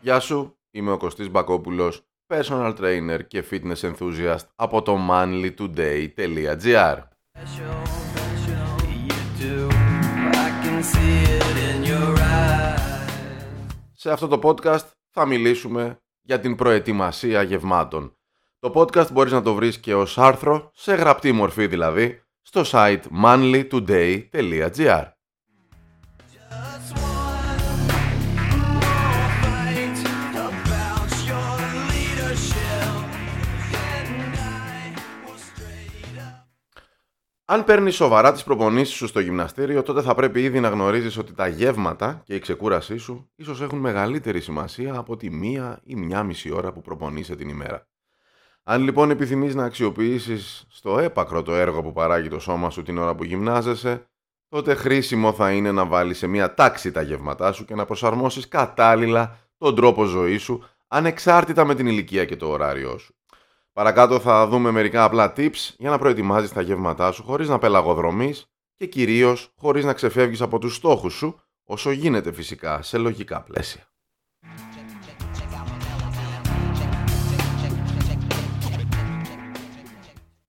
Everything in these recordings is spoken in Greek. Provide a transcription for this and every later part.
Γεια σου, είμαι ο Κωστής Μπακόπουλος, personal trainer και fitness enthusiast από το manlytoday.gr Σε αυτό το podcast θα μιλήσουμε για την προετοιμασία γευμάτων. Το podcast μπορείς να το βρεις και ως άρθρο, σε γραπτή μορφή δηλαδή, στο site manlytoday.gr Αν παίρνεις σοβαρά τις προπονήσεις σου στο γυμναστήριο, τότε θα πρέπει ήδη να γνωρίζεις ότι τα γεύματα και η ξεκούρασή σου ίσως έχουν μεγαλύτερη σημασία από τη μία ή μια μισή ώρα που προπονείσαι την ημέρα. Αν λοιπόν επιθυμείς να αξιοποιήσεις στο έπακρο το έργο που παράγει το σώμα σου την ώρα που γυμνάζεσαι, τότε χρήσιμο θα είναι να βάλεις σε μια τάξη τα γεύματά σου και να προσαρμόσεις κατάλληλα τον τρόπο ζωής σου, ανεξάρτητα με την ηλικία και το ωράριό σου. Παρακάτω θα δούμε μερικά απλά tips για να προετοιμάζεις τα γεύματά σου χωρίς να πελαγοδρομείς και κυρίως χωρίς να ξεφεύγεις από τους στόχους σου, όσο γίνεται φυσικά σε λογικά πλαίσια.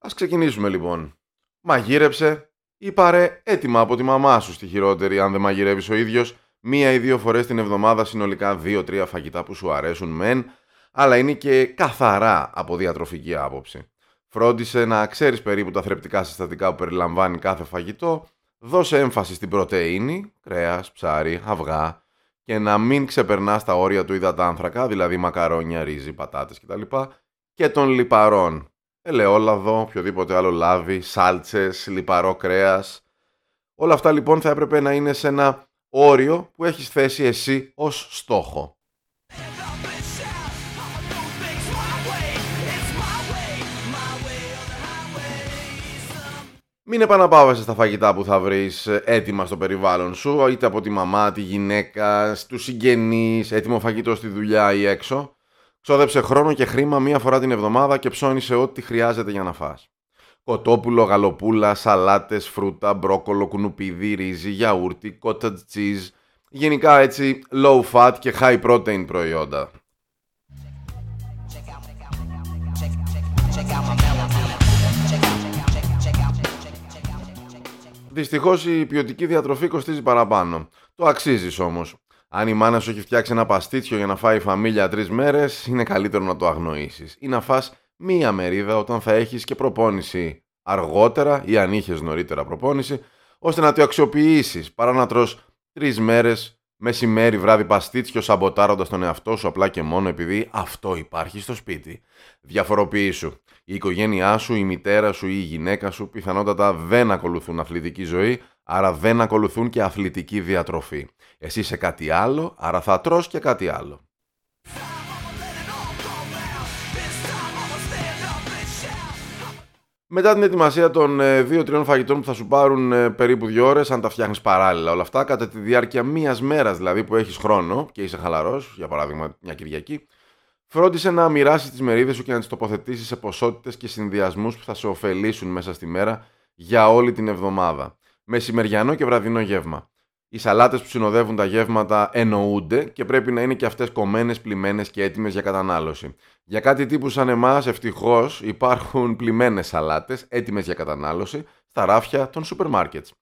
Ας ξεκινήσουμε λοιπόν. Μαγείρεψε ή πάρε έτοιμα από τη μαμά σου στη χειρότερη αν δεν μαγειρεύεις ο ίδιος μία ή δύο φορές την εβδομάδα συνολικά δύο-τρία φαγητά που σου αρέσουν μεν αλλά είναι και καθαρά από διατροφική άποψη. Φρόντισε να ξέρεις περίπου τα θρεπτικά συστατικά που περιλαμβάνει κάθε φαγητό, δώσε έμφαση στην πρωτεΐνη, κρέας, ψάρι, αυγά και να μην ξεπερνάς τα όρια του υδατάνθρακα, δηλαδή μακαρόνια, ρύζι, πατάτες κτλ. και των λιπαρών, ελαιόλαδο, οποιοδήποτε άλλο λάδι, σάλτσες, λιπαρό κρέας. Όλα αυτά λοιπόν θα έπρεπε να είναι σε ένα όριο που έχεις θέσει εσύ ως στόχο. Μην επαναπάβεσαι στα φαγητά που θα βρεις ε, έτοιμα στο περιβάλλον σου, είτε από τη μαμά, τη γυναίκα, στους συγγενείς, έτοιμο φαγητό στη δουλειά ή έξω. Ξόδεψε χρόνο και χρήμα μία φορά την εβδομάδα και ψώνισε ό,τι χρειάζεται για να φας. Κοτόπουλο, γαλοπούλα, σαλάτες, φρούτα, μπρόκολο, κουνουπίδι, ρύζι, γιαούρτι, cottage cheese. Γενικά έτσι low fat και high protein προϊόντα. Δυστυχώς η ποιοτική διατροφή κοστίζει παραπάνω. Το αξίζεις όμως. Αν η μάνα σου έχει φτιάξει ένα παστίτσιο για να φάει η φαμίλια τρεις μέρες, είναι καλύτερο να το αγνοήσεις ή να φας μία μερίδα όταν θα έχεις και προπόνηση αργότερα ή αν είχες νωρίτερα προπόνηση, ώστε να το αξιοποιήσεις παρά να τρως τρεις μέρες μεσημέρι, βράδυ παστίτσιο, σαμποτάροντας τον εαυτό σου απλά και μόνο επειδή αυτό υπάρχει στο σπίτι. Διαφοροποιήσου. Η οικογένειά σου, η μητέρα σου ή η γυναίκα σου πιθανότατα δεν ακολουθούν αθλητική ζωή, άρα δεν ακολουθούν και αθλητική διατροφή. Εσύ είσαι κάτι άλλο, άρα θα τρως και κάτι άλλο. Μετά την ετοιμασία των 2-3 ε, φαγητών που θα σου πάρουν ε, περίπου 2 ώρες, αν τα φτιάχνεις παράλληλα όλα αυτά, κατά τη διάρκεια μίας μέρας δηλαδή που έχεις χρόνο και είσαι χαλαρός, για παράδειγμα μια Κυριακή, φρόντισε να μοιράσεις τις μερίδες σου και να τις τοποθετήσεις σε ποσότητες και συνδυασμούς που θα σε ωφελήσουν μέσα στη μέρα για όλη την εβδομάδα. Μεσημεριανό και βραδινό γεύμα. Οι σαλάτες που συνοδεύουν τα γεύματα εννοούνται και πρέπει να είναι και αυτές κομμένες, πλημμένες και έτοιμες για κατανάλωση. Για κάτι τύπου σαν εμάς, ευτυχώς, υπάρχουν πλημμένες σαλάτες έτοιμες για κατανάλωση στα ράφια των σούπερ μάρκετς.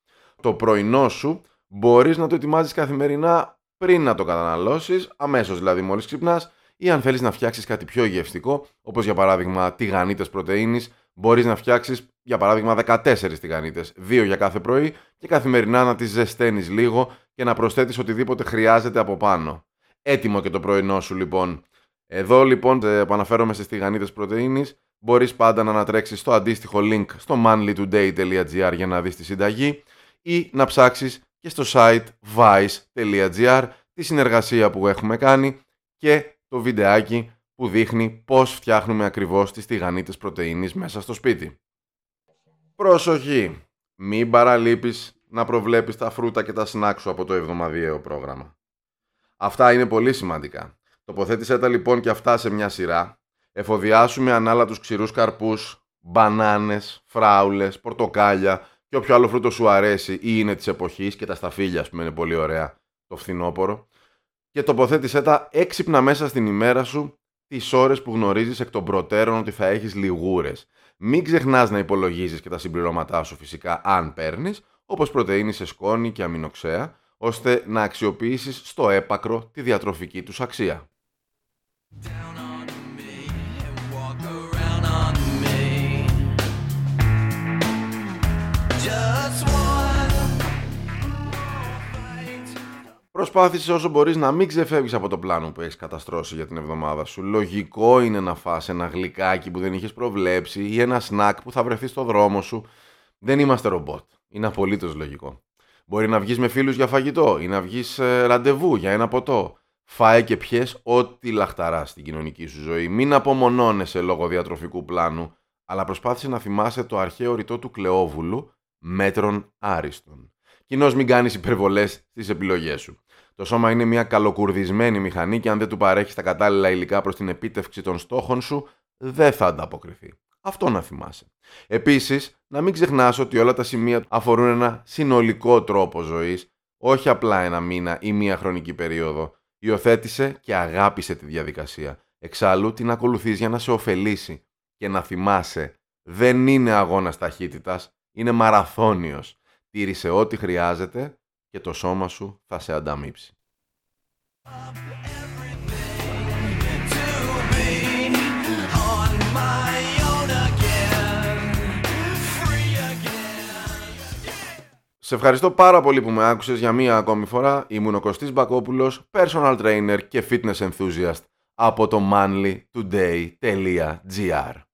Το πρωινό σου μπορείς να το ετοιμάζεις καθημερινά πριν να το καταναλώσεις, αμέσως δηλαδή μόλις ξυπνάς, ή αν θέλεις να φτιάξεις κάτι πιο γευστικό, όπως για παράδειγμα τηγανίτες πρωτεΐνης, μπορείς να φτιάξεις για παράδειγμα 14 τηγανίτες, 2 για κάθε πρωί και καθημερινά να τις ζεσταίνεις λίγο και να προσθέτεις οτιδήποτε χρειάζεται από πάνω. Έτοιμο και το πρωινό σου λοιπόν. Εδώ λοιπόν που αναφέρομαι στις τηγανίτες πρωτεΐνης, μπορείς πάντα να ανατρέξεις το αντίστοιχο link στο manlytoday.gr για να δεις τη συνταγή ή να ψάξεις και στο site vice.gr τη συνεργασία που έχουμε κάνει και το βιντεάκι που δείχνει πώς φτιάχνουμε ακριβώς τις τηγανίτες πρωτεΐνης μέσα στο σπίτι. Προσοχή! Μην παραλείπεις να προβλέπεις τα φρούτα και τα σνάκ σου από το εβδομαδιαίο πρόγραμμα. Αυτά είναι πολύ σημαντικά. Τοποθέτησέ τα λοιπόν και αυτά σε μια σειρά. Εφοδιάσουμε ανάλα τους ξηρούς καρπούς, μπανάνες, φράουλες, πορτοκάλια και όποιο άλλο φρούτο σου αρέσει ή είναι της εποχής και τα σταφύλια που είναι πολύ ωραία το φθινόπωρο και τοποθέτησέ τα έξυπνα μέσα στην ημέρα σου τις ώρες που γνωρίζεις εκ των προτέρων ότι θα έχεις λιγούρες. Μην ξεχνάς να υπολογίζεις και τα συμπληρώματά σου φυσικά αν παίρνεις, όπως πρωτεΐνη σε σκόνη και αμινοξέα, ώστε να αξιοποιήσεις στο έπακρο τη διατροφική τους αξία. Προσπάθησες όσο μπορείς να μην ξεφεύγεις από το πλάνο που έχεις καταστρώσει για την εβδομάδα σου. Λογικό είναι να φας ένα γλυκάκι που δεν είχες προβλέψει ή ένα σνακ που θα βρεθεί στο δρόμο σου. Δεν είμαστε ρομπότ. Είναι απολύτως λογικό. Μπορεί να βγεις με φίλους για φαγητό ή να βγεις ε, ραντεβού για ένα ποτό. Φάε και πιες ό,τι λαχταρά στην κοινωνική σου ζωή. Μην απομονώνεσαι λόγω διατροφικού πλάνου, αλλά προσπάθησε να θυμάσαι το αρχαίο ρητό του Κλεόβουλου μέτρων άριστον. Κοινώς μην κάνεις υπερβολές στις επιλογές σου. Το σώμα είναι μια καλοκουρδισμένη μηχανή και αν δεν του παρέχεις τα κατάλληλα υλικά προς την επίτευξη των στόχων σου, δεν θα ανταποκριθεί. Αυτό να θυμάσαι. Επίσης, να μην ξεχνάς ότι όλα τα σημεία αφορούν ένα συνολικό τρόπο ζωής, όχι απλά ένα μήνα ή μία χρονική περίοδο. Υιοθέτησε και αγάπησε τη διαδικασία. Εξάλλου την ακολουθείς για να σε ωφελήσει. Και να θυμάσαι, δεν είναι αγώνας ταχύτητας, είναι μαραθώνιος. Τήρησε ό,τι χρειάζεται και το σώμα σου θα σε ανταμείψει. Σε ευχαριστώ πάρα πολύ που με άκουσες για μία ακόμη φορά. Ήμουν ο Κωστής Μπακόπουλος, personal trainer και fitness enthusiast από το manlytoday.gr